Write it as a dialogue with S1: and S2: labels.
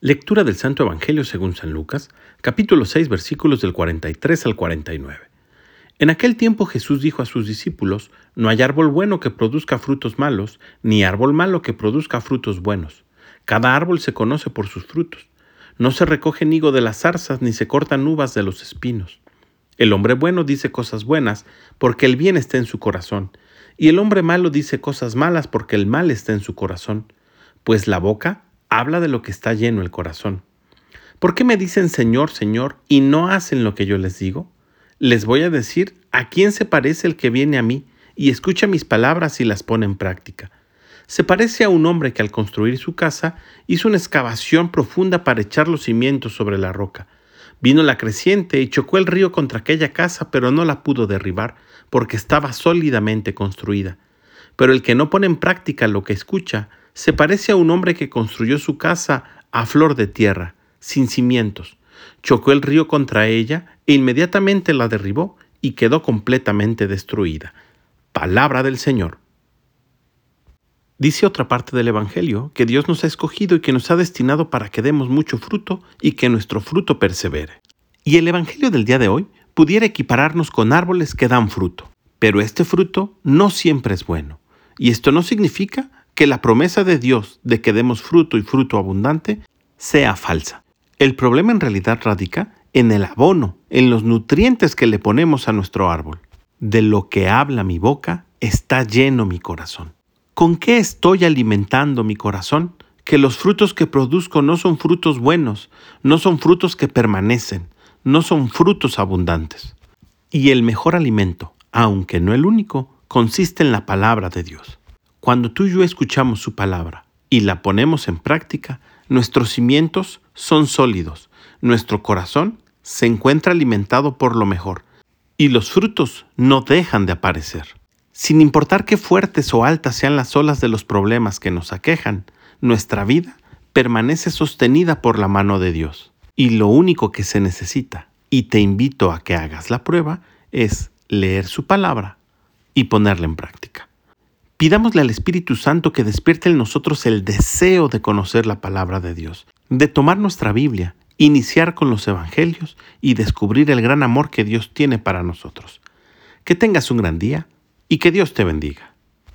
S1: Lectura del Santo Evangelio según San Lucas, capítulo 6, versículos del 43 al 49. En aquel tiempo Jesús dijo a sus discípulos, No hay árbol bueno que produzca frutos malos, ni árbol malo que produzca frutos buenos. Cada árbol se conoce por sus frutos. No se recoge higo de las zarzas, ni se cortan uvas de los espinos. El hombre bueno dice cosas buenas, porque el bien está en su corazón, y el hombre malo dice cosas malas, porque el mal está en su corazón. Pues la boca habla de lo que está lleno el corazón. ¿Por qué me dicen Señor, Señor y no hacen lo que yo les digo? Les voy a decir a quién se parece el que viene a mí y escucha mis palabras y las pone en práctica. Se parece a un hombre que al construir su casa hizo una excavación profunda para echar los cimientos sobre la roca. Vino la creciente y chocó el río contra aquella casa, pero no la pudo derribar, porque estaba sólidamente construida. Pero el que no pone en práctica lo que escucha, se parece a un hombre que construyó su casa a flor de tierra, sin cimientos. Chocó el río contra ella e inmediatamente la derribó y quedó completamente destruida. Palabra del Señor. Dice otra parte del Evangelio que Dios nos ha escogido y que nos ha destinado para que demos mucho fruto y que nuestro fruto persevere. Y el Evangelio del día de hoy pudiera equipararnos con árboles que dan fruto, pero este fruto no siempre es bueno. Y esto no significa que la promesa de Dios de que demos fruto y fruto abundante sea falsa. El problema en realidad radica en el abono, en los nutrientes que le ponemos a nuestro árbol. De lo que habla mi boca está lleno mi corazón. ¿Con qué estoy alimentando mi corazón? Que los frutos que produzco no son frutos buenos, no son frutos que permanecen, no son frutos abundantes. Y el mejor alimento, aunque no el único, consiste en la palabra de Dios. Cuando tú y yo escuchamos su palabra y la ponemos en práctica, nuestros cimientos son sólidos, nuestro corazón se encuentra alimentado por lo mejor y los frutos no dejan de aparecer. Sin importar qué fuertes o altas sean las olas de los problemas que nos aquejan, nuestra vida permanece sostenida por la mano de Dios. Y lo único que se necesita, y te invito a que hagas la prueba, es leer su palabra y ponerla en práctica. Pidámosle al Espíritu Santo que despierte en nosotros el deseo de conocer la palabra de Dios, de tomar nuestra Biblia, iniciar con los Evangelios y descubrir el gran amor que Dios tiene para nosotros. Que tengas un gran día y que Dios te bendiga.